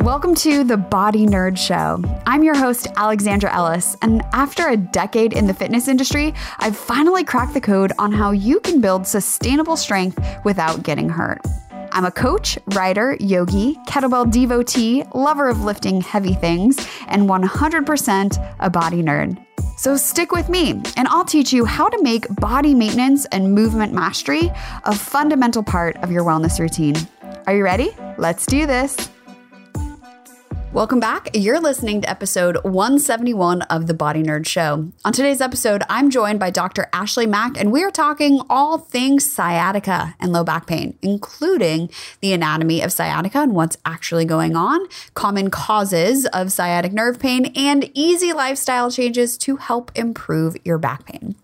Welcome to the Body Nerd Show. I'm your host, Alexandra Ellis, and after a decade in the fitness industry, I've finally cracked the code on how you can build sustainable strength without getting hurt. I'm a coach, writer, yogi, kettlebell devotee, lover of lifting heavy things, and 100% a body nerd. So stick with me, and I'll teach you how to make body maintenance and movement mastery a fundamental part of your wellness routine. Are you ready? Let's do this. Welcome back. You're listening to episode 171 of the Body Nerd Show. On today's episode, I'm joined by Dr. Ashley Mak, and we are talking all things sciatica and low back pain, including the anatomy of sciatica and what's actually going on, common causes of sciatic nerve pain, and easy lifestyle changes to help improve your back pain.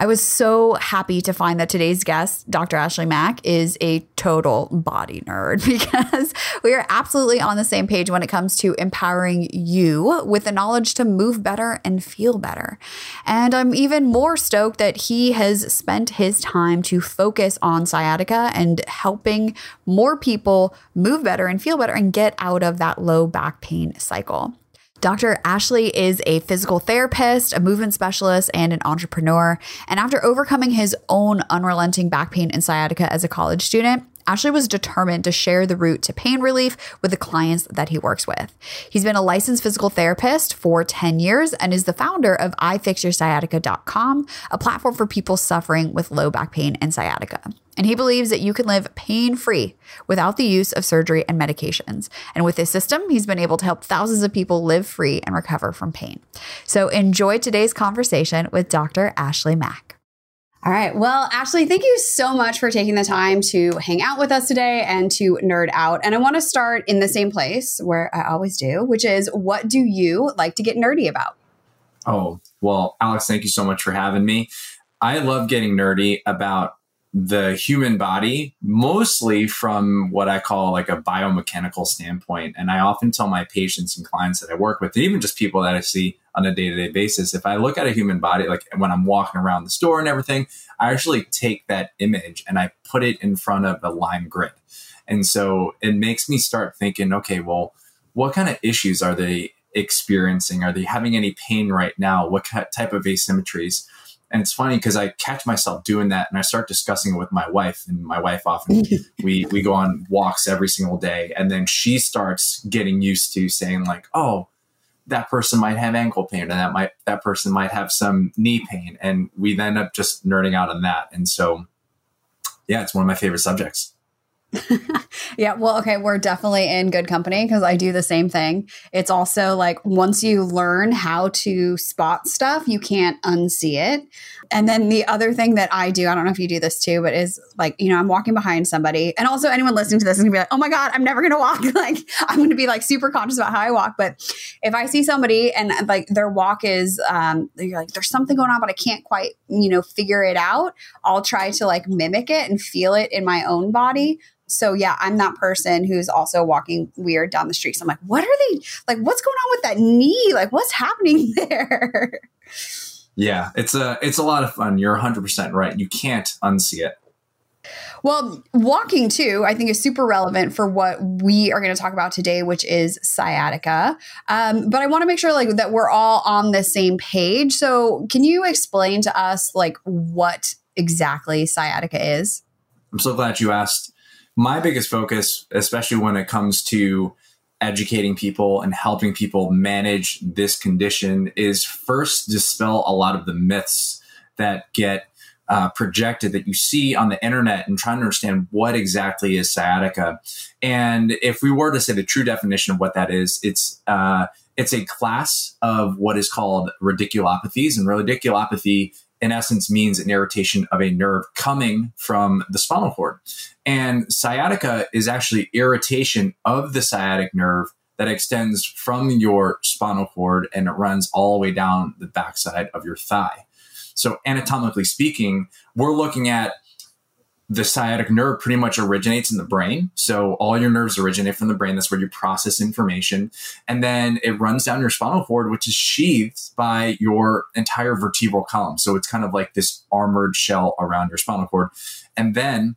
I was so happy to find that today's guest, Dr. Ashley Mak, is a total body nerd because we are absolutely on the same page when it comes to empowering you with the knowledge to move better and feel better. And I'm even more stoked that he has spent his time to focus on sciatica and helping more people move better and feel better and get out of that low back pain cycle. Dr. Ashley is a physical therapist, a movement specialist, and an entrepreneur. And after overcoming his own unrelenting back pain and sciatica as a college student, Ashley was determined to share the route to pain relief with the clients that he works with. He's been a licensed physical therapist for 10 years and is the founder of iFixYourSciatica.com, a platform for people suffering with low back pain and sciatica. And he believes that you can live pain free without the use of surgery and medications. And with this system, he's been able to help thousands of people live free and recover from pain. So enjoy today's conversation with Dr. Ashley Mak. All right. Well, Ashley, thank you so much for taking the time to hang out with us today and to nerd out. And I want to start in the same place where I always do, which is what do you like to get nerdy about? Oh, well, Alex, thank you so much for having me. I love getting nerdy about the human body, mostly from what I call like a biomechanical standpoint. And I often tell my patients and clients that I work with, and even just people that I see on a day to day basis, if I look at a human body, like when I'm walking around the store and everything, I actually take that image and I put it in front of a lime grid. And so it makes me start thinking, okay, well, what kind of issues are they experiencing? Are they having any pain right now? What type of asymmetries? And it's funny because I catch myself doing that and I start discussing it with my wife. And my wife often, we, we go on walks every single day. And then she starts getting used to saying, like, oh, that person might have ankle pain and that might that person might have some knee pain and we end up just nerding out on that and so yeah it's one of my favorite subjects yeah, well, okay, we're definitely in good company because I do the same thing. It's also like once you learn how to spot stuff, you can't unsee it. And then the other thing that I do, I don't know if you do this too, but is like, you know, I'm walking behind somebody. And also anyone listening to this is gonna be like, oh my God, I'm never gonna walk. like I'm gonna be like super conscious about how I walk. But if I see somebody and like their walk is um you're like, there's something going on, but I can't quite, you know, figure it out, I'll try to like mimic it and feel it in my own body so yeah, I'm that person who's also walking weird down the street. So I'm like, what are they like? What's going on with that knee? Like, what's happening there? Yeah, it's a it's a lot of fun. You're 100 percent right. You can't unsee it. Well, walking too, I think is super relevant for what we are going to talk about today, which is sciatica. Um, but I want to make sure like that we're all on the same page. So, can you explain to us like what exactly sciatica is? I'm so glad you asked my biggest focus, especially when it comes to educating people and helping people manage this condition, is first dispel a lot of the myths that get uh, projected that you see on the internet and trying to understand what exactly is sciatica. And if we were to say the true definition of what that is, it's uh, it's a class of what is called radiculopathies, and radiculopathy in essence means an irritation of a nerve coming from the spinal cord. And sciatica is actually irritation of the sciatic nerve that extends from your spinal cord and it runs all the way down the backside of your thigh. So, anatomically speaking, we're looking at the sciatic nerve pretty much originates in the brain. So all your nerves originate from the brain. That's where you process information. And then it runs down your spinal cord, which is sheathed by your entire vertebral column. So it's kind of like this armored shell around your spinal cord. And then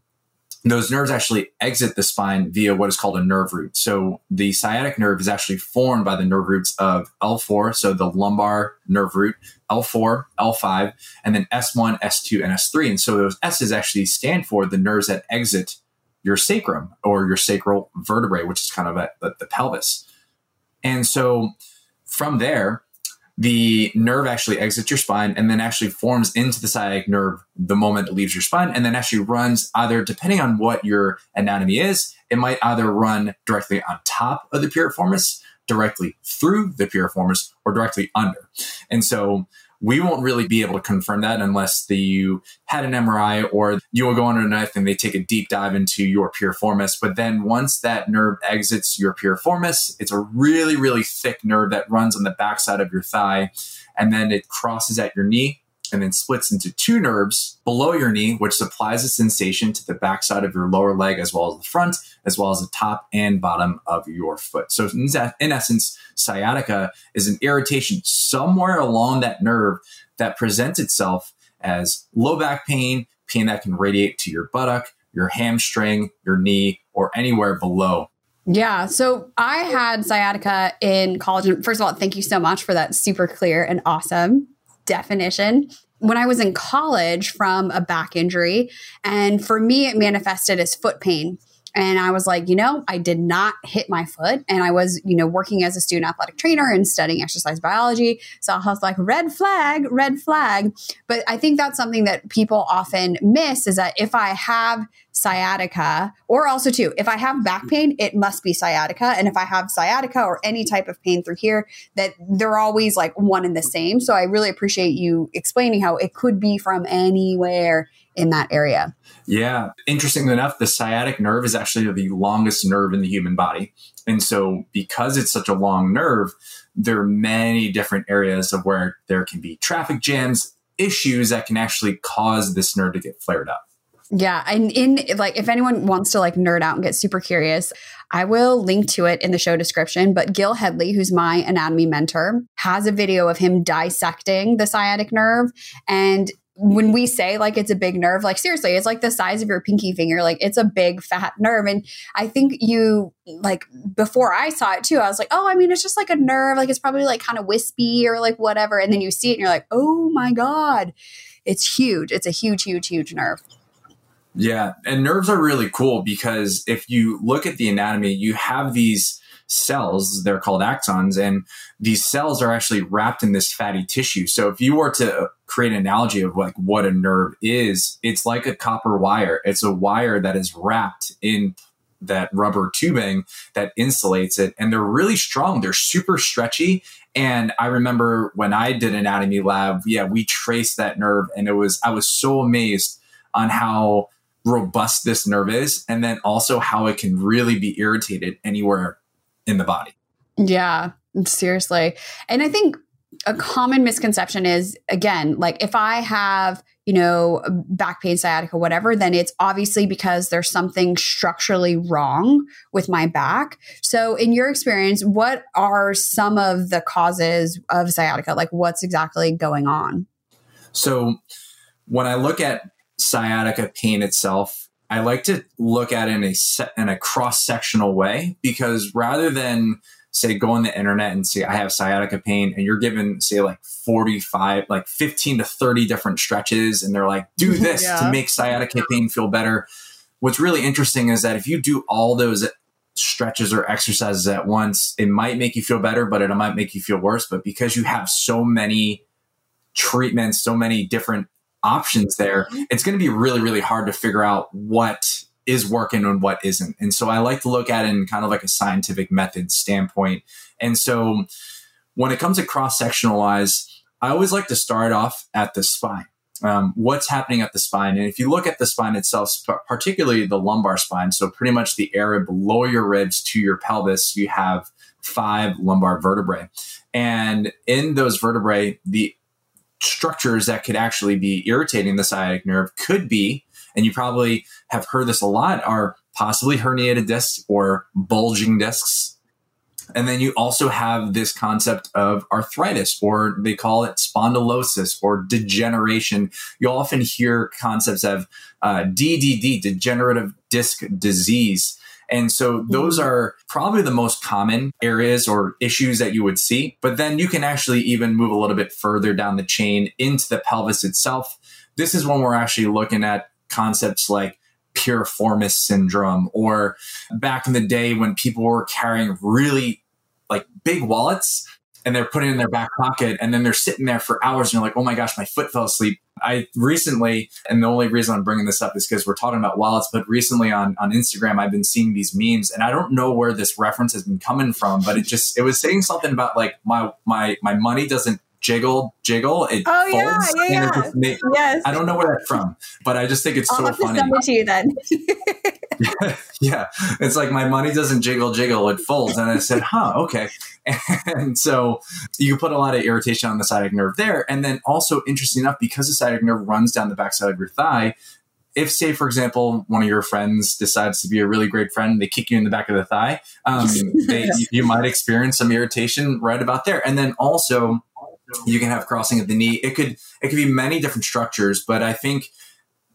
those nerves actually exit the spine via what is called a nerve root. So the sciatic nerve is actually formed by the nerve roots of L4, so the lumbar nerve root, L4, L5, and then S1, S2, and S3. And so those S's actually stand for the nerves that exit your sacrum or your sacral vertebrae, which is kind of at the, the pelvis. And so from there, the nerve actually exits your spine and then actually forms into the sciatic nerve the moment it leaves your spine and then actually runs either depending on what your anatomy is it might either run directly on top of the piriformis directly through the piriformis or directly under. And so we won't really be able to confirm that unless the, you had an MRI or you will go under a knife and they take a deep dive into your piriformis. But then once that nerve exits your piriformis, it's a really, really thick nerve that runs on the backside of your thigh. And then it crosses at your knee and then splits into two nerves below your knee, which supplies a sensation to the backside of your lower leg as well as the front, as well as the top and bottom of your foot. So, in essence, sciatica is an irritation somewhere along that nerve that presents itself as low back pain, pain that can radiate to your buttock, your hamstring, your knee, or anywhere below yeah. So I had sciatica in college. And first of all, thank you so much for that super clear and awesome definition when I was in college from a back injury. And for me, it manifested as foot pain. And I was like, you know, I did not hit my foot. And I was, you know, working as a student athletic trainer and studying exercise biology. So I was like, red flag, red flag. But I think that's something that people often miss is that if I have sciatica, or also too, if I have back pain, it must be sciatica. And if I have sciatica or any type of pain through here, that they're always like one and the same. So I really appreciate you explaining how it could be from anywhere in that area. Yeah. Interestingly enough, the sciatic nerve is actually the longest nerve in the human body. And so, because it's such a long nerve, there are many different areas of where there can be traffic jams, issues that can actually cause this nerve to get flared up. Yeah, and in like if anyone wants to like nerd out and get super curious, I will link to it in the show description, but Gil Hedley, who's my anatomy mentor, has a video of him dissecting the sciatic nerve and when mm-hmm. we say like it's a big nerve, like seriously, it's like the size of your pinky finger. Like it's a big fat nerve. And I think you like before I saw it too, I was like, oh, I mean, it's just like a nerve. Like it's probably like kind of wispy or like whatever. And then you see it and you're like, oh my God, it's huge. It's a huge, huge, huge nerve. Yeah. And nerves are really cool because if you look at the anatomy, you have these cells, they're called axons, and these cells are actually wrapped in this fatty tissue. So if you were to create an analogy of like what a nerve is, it's like a copper wire. It's a wire that is wrapped in that rubber tubing that insulates it and they're really strong they're super stretchy and i remember when i did anatomy lab yeah we traced that nerve and it was i was so amazed on how robust this nerve is and then also how it can really be irritated anywhere in the body. Yeah, seriously. And I think a common misconception is again, like if I have, you know, back pain, sciatica, whatever, then it's obviously because there's something structurally wrong with my back. So, in your experience, what are some of the causes of sciatica? Like, what's exactly going on? So, when I look at sciatica pain itself, I like to look at it in a in a cross sectional way because rather than say go on the internet and say I have sciatica pain and you're given say like 45 like 15 to 30 different stretches and they're like do this yeah. to make sciatica pain feel better. What's really interesting is that if you do all those stretches or exercises at once, it might make you feel better, but it might make you feel worse. But because you have so many treatments, so many different options there, mm-hmm. it's going to be really, really hard to figure out what is working and what isn't. And so I like to look at it in kind of like a scientific method standpoint. And so when it comes to cross sectionalize, I always like to start off at the spine. Um, what's happening at the spine. And if you look at the spine itself, particularly the lumbar spine, so pretty much the area below your ribs to your pelvis, you have five lumbar vertebrae. And in those vertebrae, the structures that could actually be irritating the sciatic nerve could be, and you probably have heard this a lot, are possibly herniated discs or bulging discs. And then you also have this concept of arthritis, or they call it spondylosis or degeneration. You'll often hear concepts of uh, DDD, degenerative disc disease. And so those mm-hmm. are probably the most common areas or issues that you would see. But then you can actually even move a little bit further down the chain into the pelvis itself. This is when we're actually looking at concepts like piriformis syndrome or back in the day when people were carrying really like big wallets and they're putting in their back pocket and then they're sitting there for hours and you're like, oh my gosh, my foot fell asleep. I recently, and the only reason I'm bringing this up is because we're talking about wallets, but recently on, on Instagram, I've been seeing these memes and I don't know where this reference has been coming from, but it just, it was saying something about like my, my, my money doesn't jiggle, jiggle. It oh folds, yeah, yeah, yeah. yes. I don't know where that's from, but I just think it's I'll so have funny. To send it to you then. yeah, it's like my money doesn't jiggle, jiggle. It folds, and I said, "Huh, okay." And so you put a lot of irritation on the sciatic nerve there, and then also interesting enough, because the sciatic nerve runs down the backside of your thigh. If, say, for example, one of your friends decides to be a really great friend, they kick you in the back of the thigh, um, they, you might experience some irritation right about there. And then also, you can have crossing of the knee. It could it could be many different structures, but I think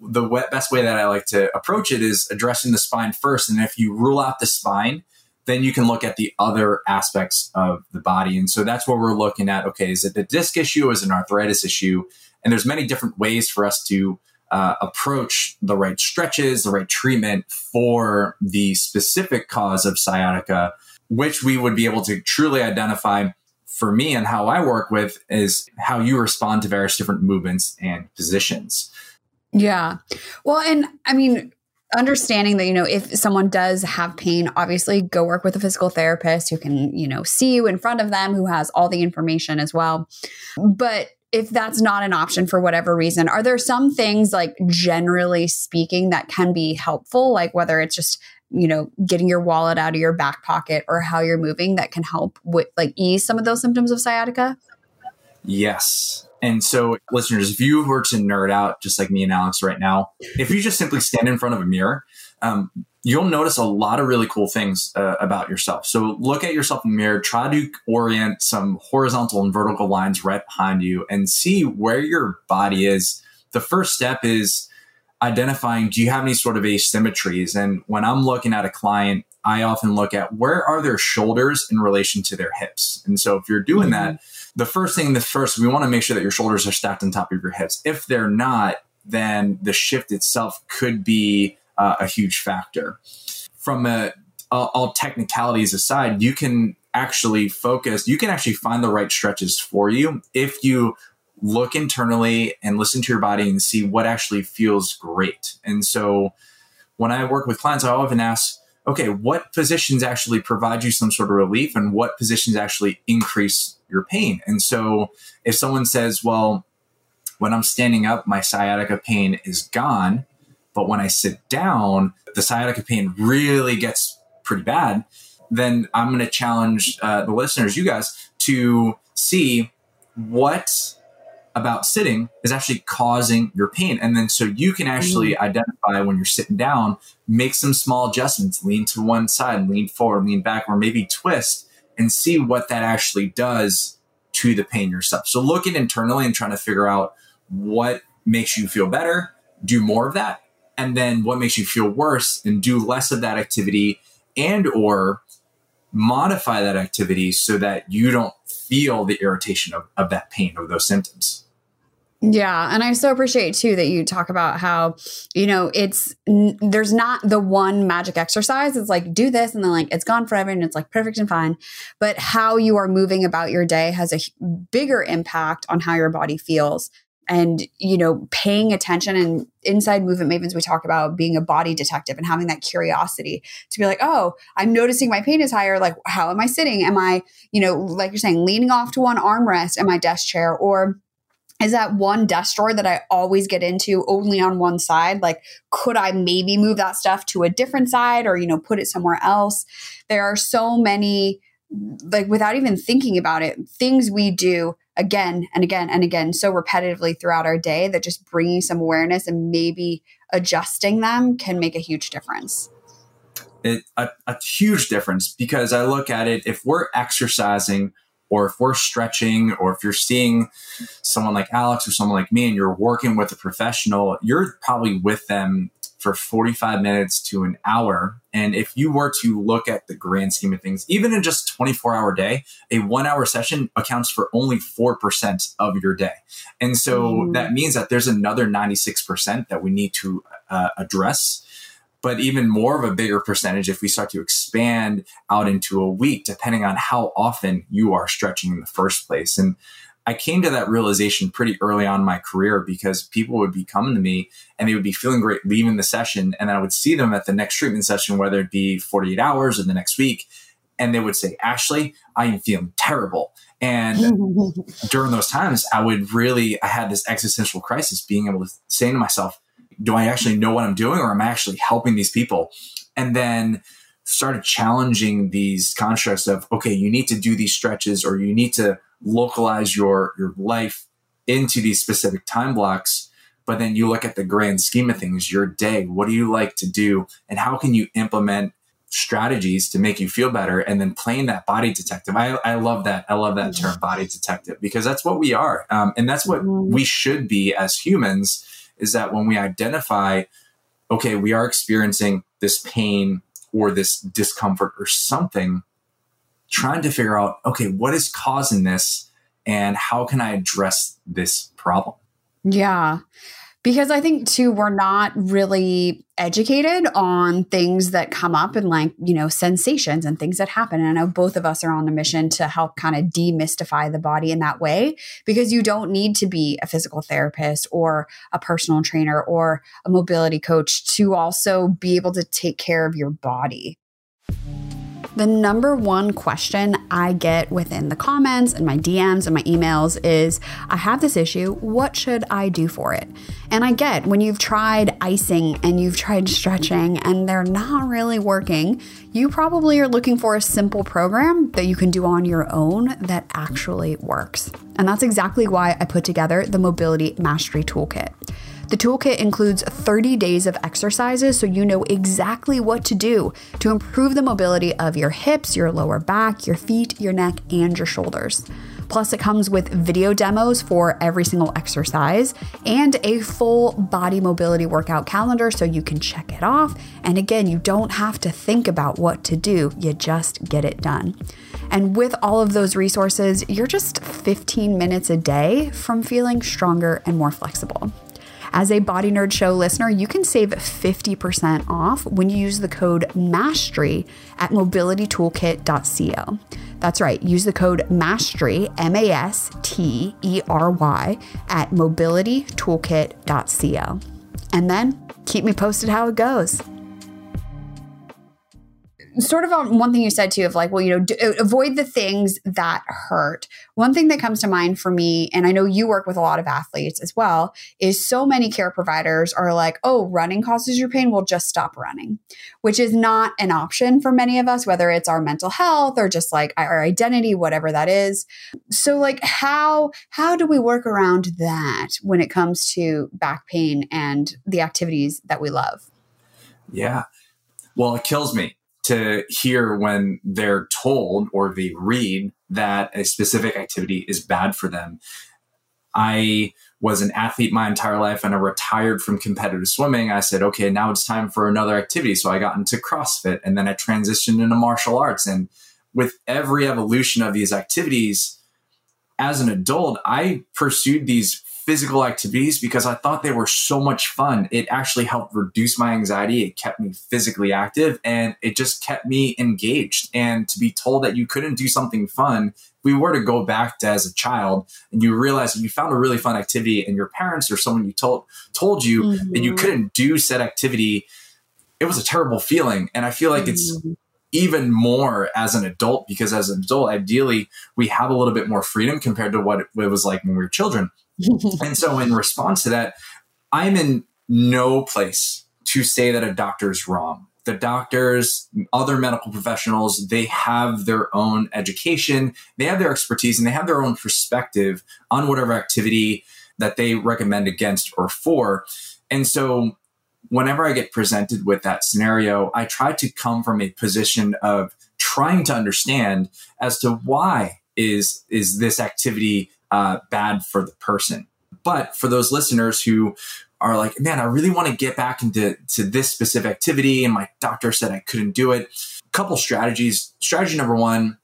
the best way that I like to approach it is addressing the spine first. And if you rule out the spine, then you can look at the other aspects of the body. And so that's what we're looking at. Okay, is it a disc issue? Is it an arthritis issue? And there's many different ways for us to uh, approach the right stretches, the right treatment for the specific cause of sciatica, which we would be able to truly identify for me and how I work with is how you respond to various different movements and positions. Yeah. Well, and I mean, understanding that, you know, if someone does have pain, obviously go work with a physical therapist who can, you know, see you in front of them, who has all the information as well. But if that's not an option for whatever reason, are there some things like generally speaking that can be helpful? Like whether it's just you know, getting your wallet out of your back pocket or how you're moving that can help with like ease some of those symptoms of sciatica? Yes. And so, listeners, if you were to nerd out just like me and Alex right now, if you just simply stand in front of a mirror, um, you'll notice a lot of really cool things uh, about yourself. So, look at yourself in the mirror, try to orient some horizontal and vertical lines right behind you and see where your body is. The first step is identifying do you have any sort of asymmetries and when i'm looking at a client i often look at where are their shoulders in relation to their hips and so if you're doing mm-hmm. that the first thing the first we want to make sure that your shoulders are stacked on top of your hips if they're not then the shift itself could be uh, a huge factor from a all, all technicalities aside you can actually focus you can actually find the right stretches for you if you look internally and listen to your body and see what actually feels great. And so when I work with clients, I often ask, okay, what positions actually provide you some sort of relief and what positions actually increase your pain? And so if someone says, well, when I'm standing up, my sciatica pain is gone. But when I sit down, the sciatica pain really gets pretty bad. Then I'm going to challenge uh, the listeners, you guys, to see what about sitting is actually causing your pain. And then so you can actually mm. identify when you're sitting down, make some small adjustments, lean to one side, lean forward, lean back, or maybe twist and see what that actually does to the pain yourself. So looking internally and trying to figure out what makes you feel better, do more of that. And then what makes you feel worse and do less of that activity and or modify that activity so that you don't feel the irritation of, of that pain or those symptoms. Yeah. And I so appreciate too that you talk about how, you know, it's, n- there's not the one magic exercise. It's like, do this and then like it's gone forever and it's like perfect and fine. But how you are moving about your day has a bigger impact on how your body feels. And, you know, paying attention and inside movement mavens, we talk about being a body detective and having that curiosity to be like, oh, I'm noticing my pain is higher. Like, how am I sitting? Am I, you know, like you're saying, leaning off to one armrest in my desk chair or, is that one desk drawer that I always get into only on one side. Like, could I maybe move that stuff to a different side or, you know, put it somewhere else? There are so many, like, without even thinking about it, things we do again and again and again so repetitively throughout our day that just bringing some awareness and maybe adjusting them can make a huge difference. it, a, a huge difference because I look at it if we're exercising or if we're stretching or if you're seeing someone like Alex or someone like me and you're working with a professional, you're probably with them for 45 minutes to an hour. And if you were to look at the grand scheme of things, even in just 24 hour day, a one hour session accounts for only 4% of your day. And so mm. that means that there's another 96% that we need to uh, address but even more of a bigger percentage if we start to expand out into a week, depending on how often you are stretching in the first place. And I came to that realization pretty early on in my career because people would be coming to me and they would be feeling great leaving the session. And I would see them at the next treatment session, whether it be 48 hours or the next week. And they would say, Ashley, I am feeling terrible. And during those times, I would really, I had this existential crisis being able to say to myself, do I actually know what I'm doing or am I actually helping these people? And then started challenging these constructs of, okay, you need to do these stretches or you need to localize your, your life into these specific time blocks. But then you look at the grand scheme of things, your day, what do you like to do? And how can you implement strategies to make you feel better and then playing that body detective i, I love that i love that term body detective because that's what we are um, and that's what mm-hmm. we should be as humans is that when we identify, okay, we are experiencing this pain or this discomfort or something, trying to figure out, okay, what is causing this and how can I address this problem? Yeah. Because I think too, we're not really educated on things that come up and like, you know, sensations and things that happen. And I know both of us are on a mission to help kind of demystify the body in that way because you don't need to be a physical therapist or a personal trainer or a mobility coach to also be able to take care of your body. The number one question I get within the comments and my DMs and my emails is I have this issue. What should I do for it? And I get when you've tried icing and you've tried stretching and they're not really working, you probably are looking for a simple program that you can do on your own that actually works. And that's exactly why I put together the Mobility Mastery Toolkit. The toolkit includes 30 days of exercises so you know exactly what to do to improve the mobility of your hips, your lower back, your feet, your neck, and your shoulders. Plus, it comes with video demos for every single exercise and a full body mobility workout calendar so you can check it off. And again, you don't have to think about what to do, you just get it done. And with all of those resources, you're just 15 minutes a day from feeling stronger and more flexible. As a Body Nerd Show listener, you can save 50% off when you use the code MASTERY at mobilitytoolkit.co. That's right, use the code MASTERY, M A S T E R Y, at mobilitytoolkit.co. And then keep me posted how it goes sort of on one thing you said too of like well you know do, uh, avoid the things that hurt. One thing that comes to mind for me and i know you work with a lot of athletes as well is so many care providers are like oh running causes your pain. We'll just stop running which is not an option for many of us whether it's our mental health or just like our identity whatever that is. So like how how do we work around that when it comes to back pain and the activities that we love? Yeah. Well it kills me to hear when they're told or they read that a specific activity is bad for them. I was an athlete my entire life and I retired from competitive swimming. I said, okay, now it's time for another activity. So I got into CrossFit and then I transitioned into martial arts. And with every evolution of these activities, as an adult, I pursued these physical activities because I thought they were so much fun. It actually helped reduce my anxiety. It kept me physically active and it just kept me engaged. And to be told that you couldn't do something fun, if we were to go back to as a child and you realize that you found a really fun activity and your parents or someone you told told you mm-hmm. that you couldn't do said activity, it was a terrible feeling. And I feel like mm-hmm. it's even more as an adult because as an adult, ideally, we have a little bit more freedom compared to what it was like when we were children. and so, in response to that, I'm in no place to say that a doctor's wrong. The doctors, other medical professionals, they have their own education, they have their expertise, and they have their own perspective on whatever activity that they recommend against or for. And so, whenever I get presented with that scenario, I try to come from a position of trying to understand as to why is is this activity uh, bad for the person. But for those listeners who are like, man, I really want to get back into to this specific activity, and my doctor said I couldn't do it. A couple strategies. Strategy number one,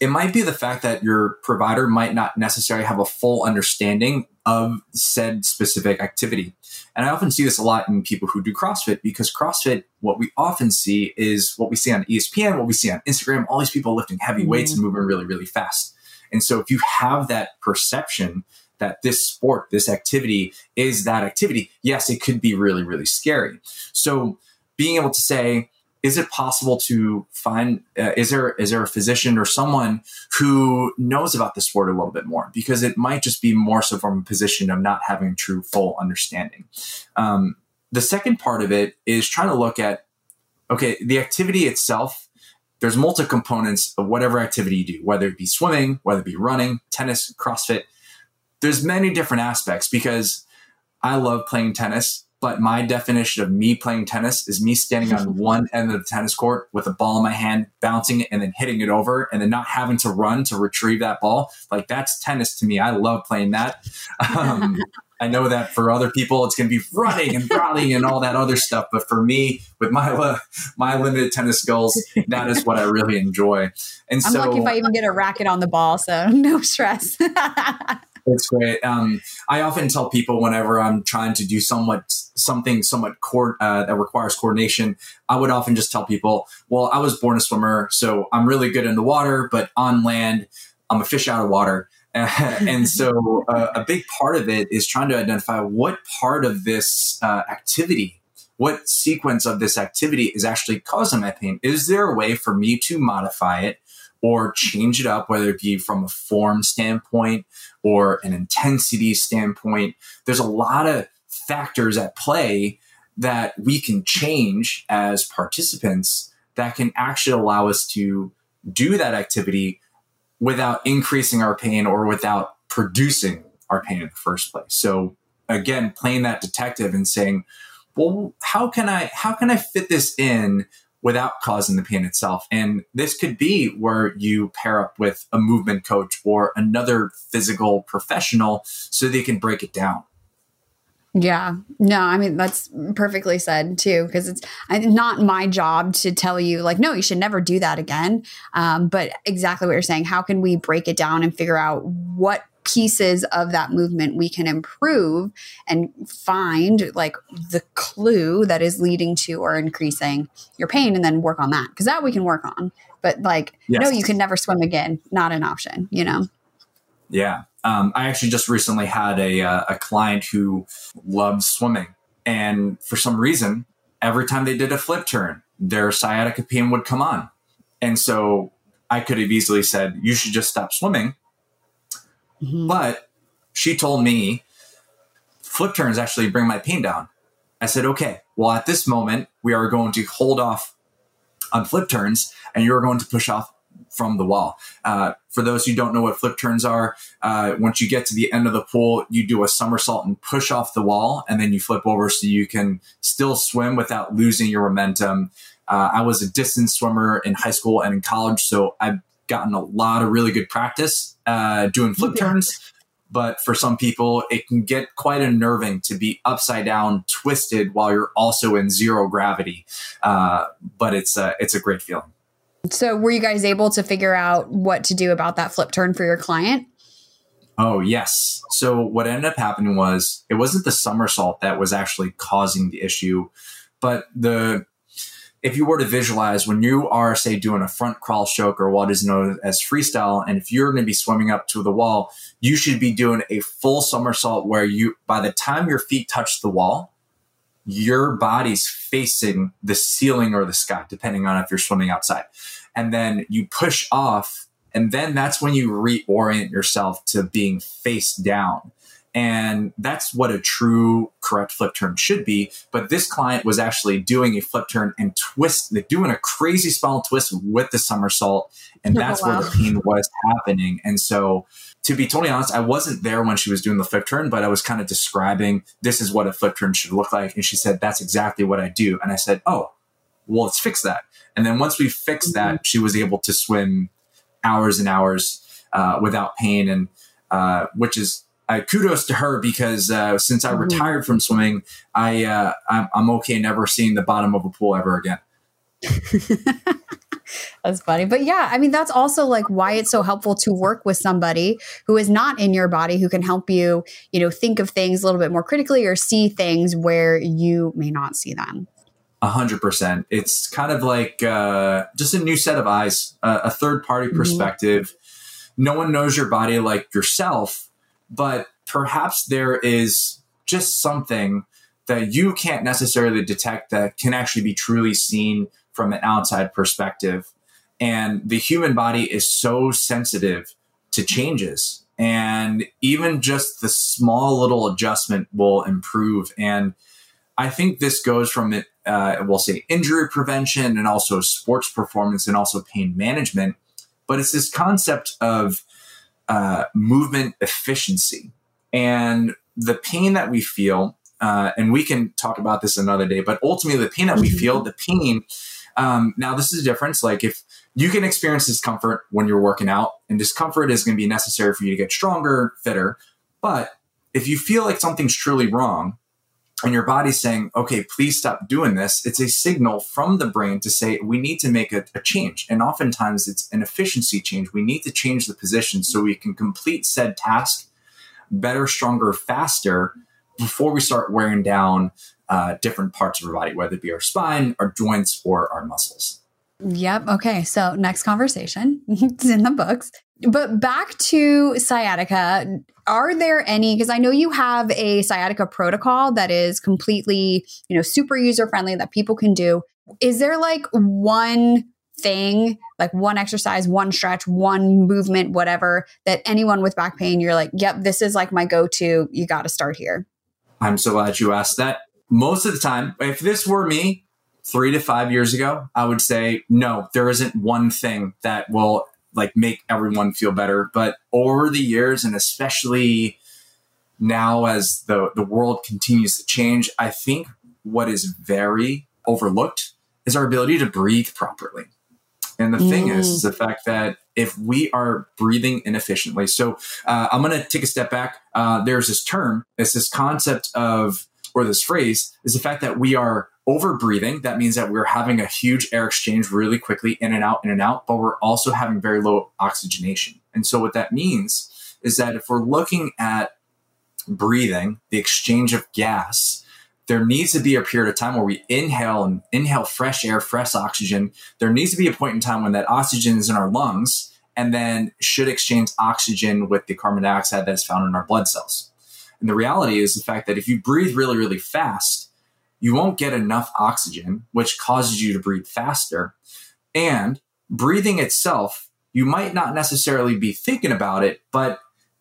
it might be the fact that your provider might not necessarily have a full understanding of said specific activity. And I often see this a lot in people who do CrossFit because CrossFit, what we often see is what we see on ESPN, what we see on Instagram, all these people lifting heavy weights mm-hmm. and moving really, really fast. And so if you have that perception that this sport, this activity is that activity, yes, it could be really, really scary. So being able to say, is it possible to find uh, is there is there a physician or someone who knows about the sport a little bit more because it might just be more so from a position of not having true full understanding um, the second part of it is trying to look at okay the activity itself there's multi components of whatever activity you do whether it be swimming whether it be running tennis crossfit there's many different aspects because i love playing tennis but my definition of me playing tennis is me standing on one end of the tennis court with a ball in my hand, bouncing it and then hitting it over and then not having to run to retrieve that ball. Like that's tennis to me. I love playing that. Um, I know that for other people, it's going to be running and rallying and all that other stuff. But for me, with my my limited tennis skills, that is what I really enjoy. And I'm so, lucky if I even get a racket on the ball, so no stress. It's great. Um, I often tell people whenever I'm trying to do somewhat something somewhat co- uh, that requires coordination, I would often just tell people, "Well, I was born a swimmer, so I'm really good in the water, but on land, I'm a fish out of water." and so, uh, a big part of it is trying to identify what part of this uh, activity, what sequence of this activity is actually causing my pain. Is there a way for me to modify it? or change it up, whether it be from a form standpoint or an intensity standpoint. There's a lot of factors at play that we can change as participants that can actually allow us to do that activity without increasing our pain or without producing our pain in the first place. So again, playing that detective and saying, well, how can I how can I fit this in without causing the pain itself. And this could be where you pair up with a movement coach or another physical professional so they can break it down. Yeah, no, I mean, that's perfectly said too, because it's not my job to tell you, like, no, you should never do that again. Um, but exactly what you're saying, how can we break it down and figure out what pieces of that movement we can improve and find like the clue that is leading to or increasing your pain and then work on that? Because that we can work on but like yes. no you can never swim again. Not an option you know? Yeah um, i actually just recently had a, uh, a client who loves swimming and for some reason every time they did a flip turn their sciatica pain would come on and so i could have easily said you should just stop swimming Mm-hmm. But she told me flip turns actually bring my pain down. I said, okay, well, at this moment, we are going to hold off on flip turns and you're going to push off from the wall. Uh, for those who don't know what flip turns are, uh, once you get to the end of the pool, you do a somersault and push off the wall, and then you flip over so you can still swim without losing your momentum. Uh, I was a distance swimmer in high school and in college, so I've gotten a lot of really good practice uh, doing flip turns. But for some people, it can get quite unnerving to be upside down, twisted while you're also in zero gravity. Uh, but it's a, it's a great feeling. So, were you guys able to figure out what to do about that flip turn for your client? Oh, yes. So, what ended up happening was it wasn't the somersault that was actually causing the issue, but the if you were to visualize when you are, say, doing a front crawl stroke or what is known as freestyle, and if you're going to be swimming up to the wall, you should be doing a full somersault where you, by the time your feet touch the wall, your body's facing the ceiling or the sky, depending on if you're swimming outside. And then you push off, and then that's when you reorient yourself to being face down. And that's what a true correct flip turn should be. But this client was actually doing a flip turn and twist, doing a crazy spinal twist with the somersault. And oh, that's oh, wow. where the pain was happening. And so, to be totally honest, I wasn't there when she was doing the flip turn, but I was kind of describing this is what a flip turn should look like. And she said, That's exactly what I do. And I said, Oh, well, let's fix that. And then once we fixed mm-hmm. that, she was able to swim hours and hours uh, without pain. And uh, which is uh, kudos to her because uh, since I mm-hmm. retired from swimming, I uh, I'm, I'm okay never seeing the bottom of a pool ever again. that's funny. But yeah, I mean, that's also like why it's so helpful to work with somebody who is not in your body who can help you, you know, think of things a little bit more critically or see things where you may not see them. A hundred percent. It's kind of like uh, just a new set of eyes, uh, a third party mm-hmm. perspective. No one knows your body like yourself, but perhaps there is just something that you can't necessarily detect that can actually be truly seen from an outside perspective. And the human body is so sensitive to changes. And even just the small little adjustment will improve. And I think this goes from it, uh, we'll say injury prevention and also sports performance and also pain management. But it's this concept of uh, movement efficiency and the pain that we feel. Uh, and we can talk about this another day, but ultimately, the pain that we mm-hmm. feel, the pain. Um, now, this is a difference. Like, if you can experience discomfort when you're working out, and discomfort is going to be necessary for you to get stronger, fitter. But if you feel like something's truly wrong, and your body's saying, okay, please stop doing this, it's a signal from the brain to say, we need to make a, a, change. And oftentimes it's an efficiency change. We need to change the position so we can complete said task better, stronger, faster before we start wearing down uh, different parts of our body, whether it be our spine, our joints, or our muscles. Yep. Okay. So, next conversation. it's in the books. But back to sciatica, are there any because I know you have a sciatica protocol that is completely, you know, super user friendly that people can do. Is there like one thing, like one exercise, one stretch, one movement, whatever, that anyone with back pain, you're like, yep, this is like my go to. You got to start here. I'm so glad you asked that. Most of the time, if this were me three to five years ago, I would say, no, there isn't one thing that will like make everyone feel better. But over the years, and especially now as the, the world continues to change, I think what is very overlooked is our ability to breathe properly. And the mm. thing is, is the fact that if we are breathing inefficiently, so uh, I'm going to take a step back. Uh, there's this term, it's this concept of, or this phrase, is the fact that we are over breathing. That means that we're having a huge air exchange really quickly in and out, in and out, but we're also having very low oxygenation. And so what that means is that if we're looking at breathing, the exchange of gas, there needs to be a period of time where we inhale and inhale fresh air, fresh oxygen. There needs to be a point in time when that oxygen is in our lungs and then should exchange oxygen with the carbon dioxide that is found in our blood cells. And the reality is the fact that if you breathe really, really fast, you won't get enough oxygen, which causes you to breathe faster. And breathing itself, you might not necessarily be thinking about it, but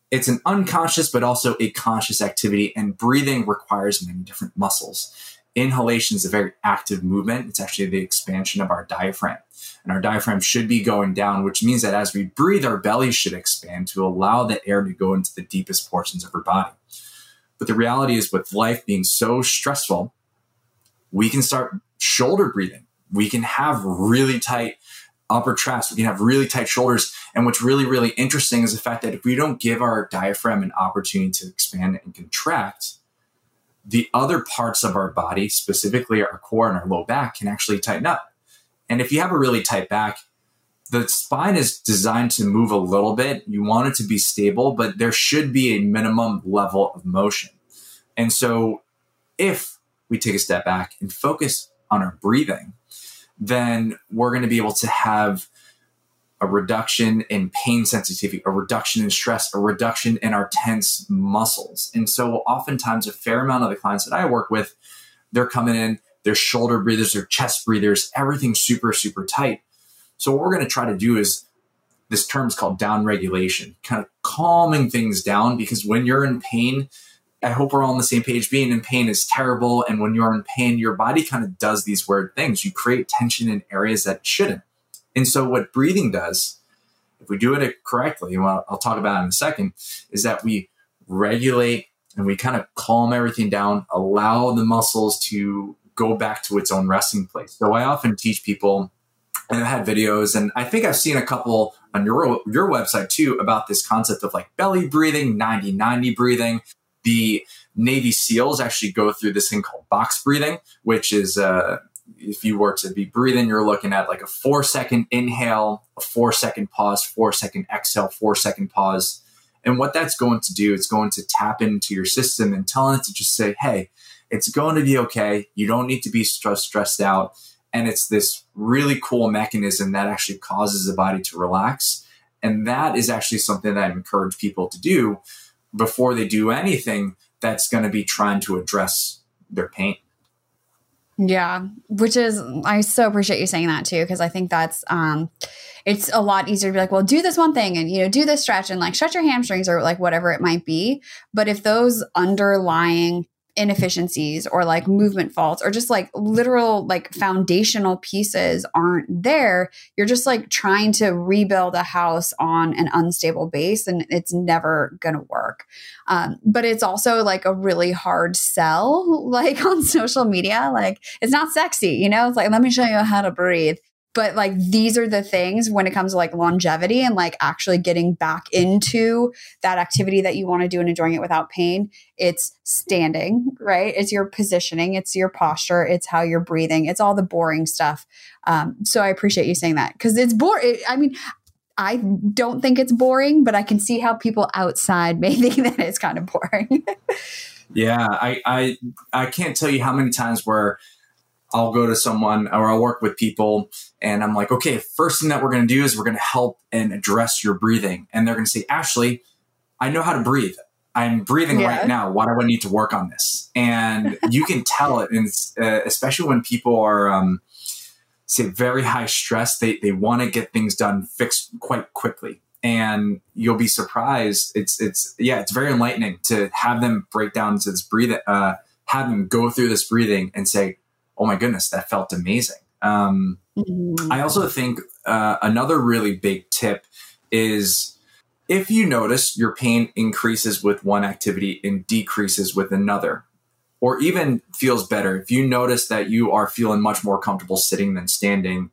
it's an unconscious but also a conscious activity, and breathing requires many different muscles. Inhalation is a very active movement. It's actually the expansion of our diaphragm. And our diaphragm should be going down, which means that as we breathe, our belly should expand to allow the air to go into the deepest portions of our body. But the reality is, with life being so stressful, we can start shoulder breathing. We can have really tight upper traps. We can have really tight shoulders. And what's really, really interesting is the fact that if we don't give our diaphragm an opportunity to expand and contract, the other parts of our body, specifically our core and our low back, can actually tighten up. And if you have a really tight back, the spine is designed to move a little bit. You want it to be stable, but there should be a minimum level of motion. And so if we take a step back and focus on our breathing, then we're going to be able to have a reduction in pain sensitivity, a reduction in stress, a reduction in our tense muscles. And so, oftentimes, a fair amount of the clients that I work with, they're coming in, their shoulder breathers, their chest breathers, everything's super, super tight. So, what we're going to try to do is this term is called down regulation, kind of calming things down because when you're in pain, I hope we're all on the same page. Being in pain is terrible. And when you're in pain, your body kind of does these weird things. You create tension in areas that shouldn't. And so, what breathing does, if we do it correctly, and I'll talk about in a second, is that we regulate and we kind of calm everything down, allow the muscles to go back to its own resting place. So, I often teach people, and I've had videos, and I think I've seen a couple on your, your website too about this concept of like belly breathing, 90 90 breathing the Navy SEALs actually go through this thing called box breathing, which is uh, if you were to be breathing, you're looking at like a four second inhale, a four second pause, four second exhale, four second pause. And what that's going to do, it's going to tap into your system and telling it to just say, hey, it's going to be okay. You don't need to be stressed, stressed out. And it's this really cool mechanism that actually causes the body to relax. And that is actually something that I encourage people to do before they do anything that's going to be trying to address their pain. Yeah, which is I so appreciate you saying that too because I think that's um it's a lot easier to be like, well, do this one thing and you know, do this stretch and like stretch your hamstrings or like whatever it might be. But if those underlying inefficiencies or like movement faults or just like literal like foundational pieces aren't there you're just like trying to rebuild a house on an unstable base and it's never gonna work. Um, but it's also like a really hard sell like on social media. Like it's not sexy you know? It's like let me show you how to breathe but like these are the things when it comes to like longevity and like actually getting back into that activity that you want to do and enjoying it without pain it's standing right it's your positioning it's your posture it's how you're breathing it's all the boring stuff um, so i appreciate you saying that because it's boring i mean I don't think it's boring, but I can see how people outside may think that it's kind of boring. yeah, I, I I can't tell you how many times where I'll go to someone or I'll work with people and I'm like, okay, first thing that we're going to do is we're going to help and address your breathing. And they're going to say, Ashley, I know how to breathe. I'm breathing yeah. right now. Why do I need to work on this? And you can tell it, and uh, especially when people are, um, say, very high stress, they they want to get things done fixed quite quickly, and you'll be surprised. It's it's yeah, it's very enlightening to have them break down to this breathing, uh, have them go through this breathing and say, oh my goodness, that felt amazing. Um, mm-hmm. I also think uh, another really big tip is if you notice your pain increases with one activity and decreases with another, or even feels better, if you notice that you are feeling much more comfortable sitting than standing,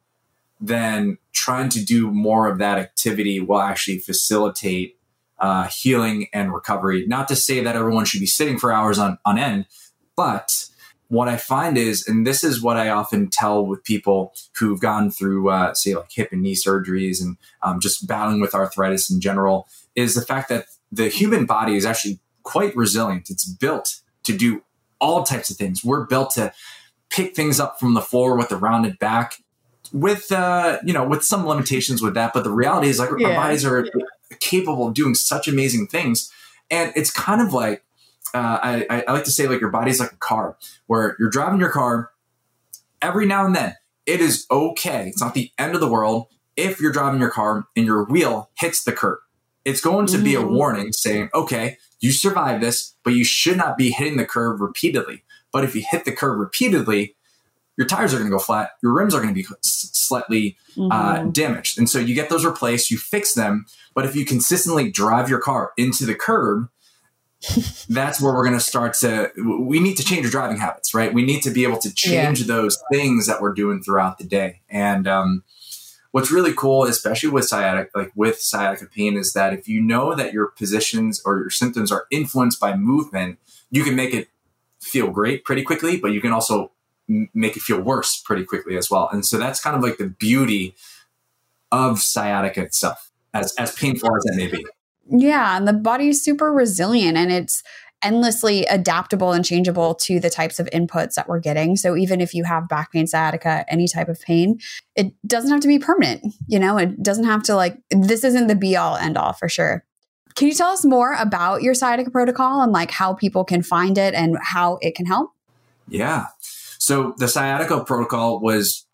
then trying to do more of that activity will actually facilitate uh, healing and recovery. Not to say that everyone should be sitting for hours on, on end, but what I find is, and this is what I often tell with people who've gone through, uh, say, like hip and knee surgeries and um, just battling with arthritis in general, is the fact that the human body is actually quite resilient. It's built to do all types of things. We're built to pick things up from the floor with a rounded back, with uh, you know, with some limitations with that. But the reality is, like, yeah. our bodies are yeah. capable of doing such amazing things, and it's kind of like uh, I, I like to say like your body's like a car where you're driving your car every now and then. It is okay. It's not the end of the world if you're driving your car and your wheel hits the curb. It's going to be a mm-hmm. warning saying, okay, you survived this, but you should not be hitting the curb repeatedly. But if you hit the curb repeatedly, your tires are going to go flat, your rims are going to be slightly uh, mm-hmm. uh, damaged. And so you get those replaced, you fix them. But if you consistently drive your car into the curb, that's where we're going to start to we need to change our driving habits right? We need to be able to change yeah. those things that we're doing throughout the day. And um, what's really cool especially with sciatic like with sciatica pain is that if you know that your positions or your symptoms are influenced by movement you can make it feel great pretty quickly but you can also make it feel worse pretty quickly as well. And so that's kind of like the beauty of sciatica itself as as painful as it may be yeah, and the body is super resilient and it's endlessly adaptable and changeable to the types of inputs that we're getting. So even if you have back pain, sciatica, any type of pain, it doesn't have to be permanent. You know, it doesn't have to like this isn't the be all end all for sure. Can you tell us more about your sciatica protocol and like how people can find it and how it can help? Yeah. So the sciatica protocol was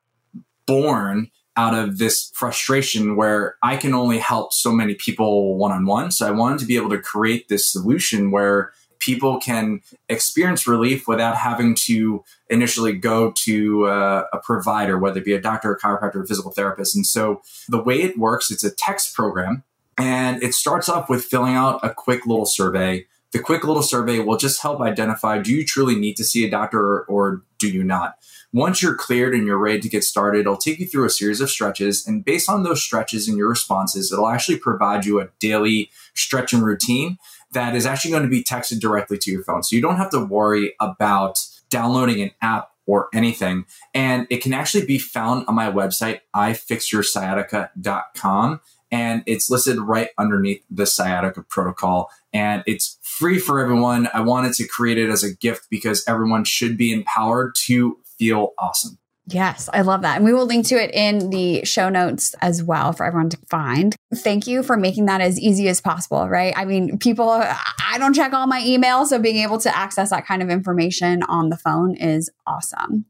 born out of this frustration where I can only help so many people one on one. So I wanted to be able to create this solution where people can experience relief without having to initially go to uh, a provider, whether it be a doctor, a chiropractor, a physical therapist. And so the way it works, it's a text program and it starts off with filling out a quick little survey. The quick little survey will just help identify do you truly need to see a doctor or, or do you not? Once you're cleared and you're ready to get started, it'll take you through a series of stretches. And based on those stretches and your responses, it'll actually provide you a daily stretching routine that is actually going to be texted directly to your phone. So you don't have to worry about downloading an app or anything. And it can actually be found on my website, ifixyoursciatica.com. And it's listed right underneath the sciatica protocol. And it's free for everyone. I wanted to create it as a gift because everyone should be empowered to feel awesome. Yes, I love that. And we will link to it in the show notes as well for everyone to find. Thank you for making that as easy as possible, right? I mean, people, I don't check all my emails. So being able to access that kind of information on the phone is awesome.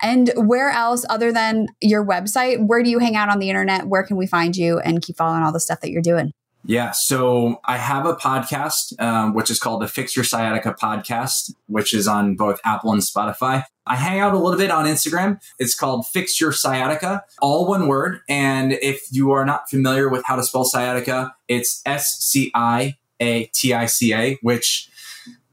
And where else, other than your website, where do you hang out on the internet? Where can we find you and keep following all the stuff that you're doing? Yeah, so I have a podcast, um, which is called the Fix Your Sciatica podcast, which is on both Apple and Spotify. I hang out a little bit on Instagram. It's called Fix Your Sciatica, all one word. And if you are not familiar with how to spell sciatica, it's S C I A T I C A, which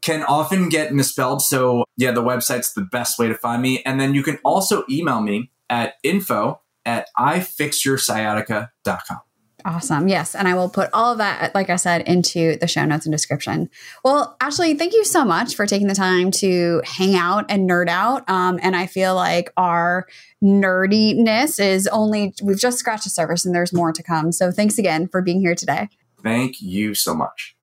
can often get misspelled. So, yeah, the website's the best way to find me. And then you can also email me at info at ifixyoursciatica.com. Awesome. Yes. And I will put all of that, like I said, into the show notes and description. Well, Ashley, thank you so much for taking the time to hang out and nerd out. Um, and I feel like our nerdiness is only, we've just scratched the surface and there's more to come. So thanks again for being here today. Thank you so much.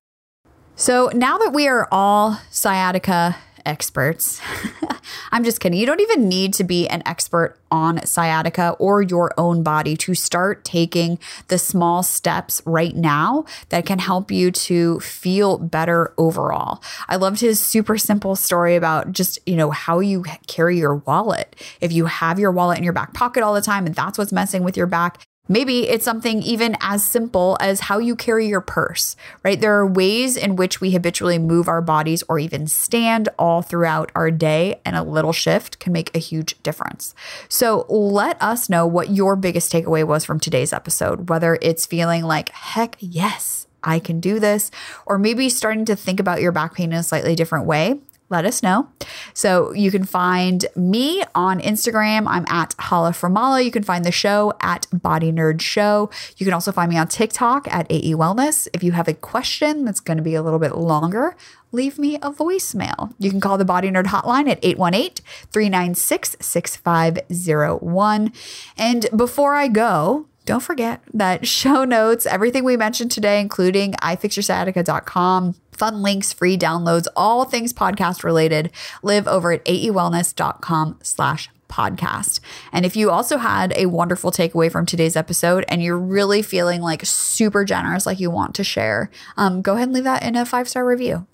So now that we are all sciatica experts. I'm just kidding. You don't even need to be an expert on sciatica or your own body to start taking the small steps right now that can help you to feel better overall. I loved his super simple story about just, you know, how you carry your wallet. If you have your wallet in your back pocket all the time and that's what's messing with your back, Maybe it's something even as simple as how you carry your purse, right? There are ways in which we habitually move our bodies or even stand all throughout our day, and a little shift can make a huge difference. So let us know what your biggest takeaway was from today's episode, whether it's feeling like, heck yes, I can do this, or maybe starting to think about your back pain in a slightly different way let us know. So you can find me on Instagram. I'm at hollaformala. You can find the show at Body Nerd Show. You can also find me on TikTok at AE Wellness. If you have a question that's going to be a little bit longer, leave me a voicemail. You can call the Body Nerd hotline at 818 396 6501. And before I go, don't forget that show notes, everything we mentioned today, including ifixyoursciatica.com, fun links, free downloads, all things podcast related, live over at aewellness.com slash podcast. And if you also had a wonderful takeaway from today's episode and you're really feeling like super generous, like you want to share, um, go ahead and leave that in a five star review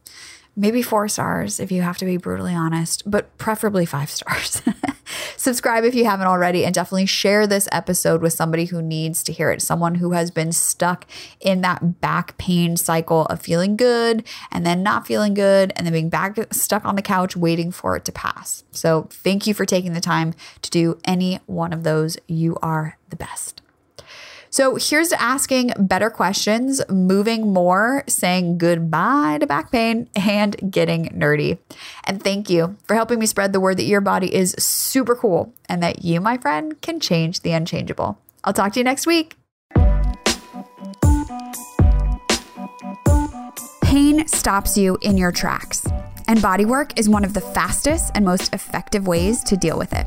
maybe four stars if you have to be brutally honest, but preferably five stars. Subscribe if you haven't already, and definitely share this episode with somebody who needs to hear it. Someone who has been stuck in that back pain cycle of feeling good and then not feeling good and then being back stuck on the couch waiting for it to pass. So, thank you for taking the time to do any one of those. You are the best. So here's to asking better questions, moving more, saying goodbye to back pain, and getting nerdy. And thank you for helping me spread the word that your body is super cool and that you, my friend, can change the unchangeable. I'll talk to you next week. Pain stops you in your tracks, and bodywork is one of the fastest and most effective ways to deal with it.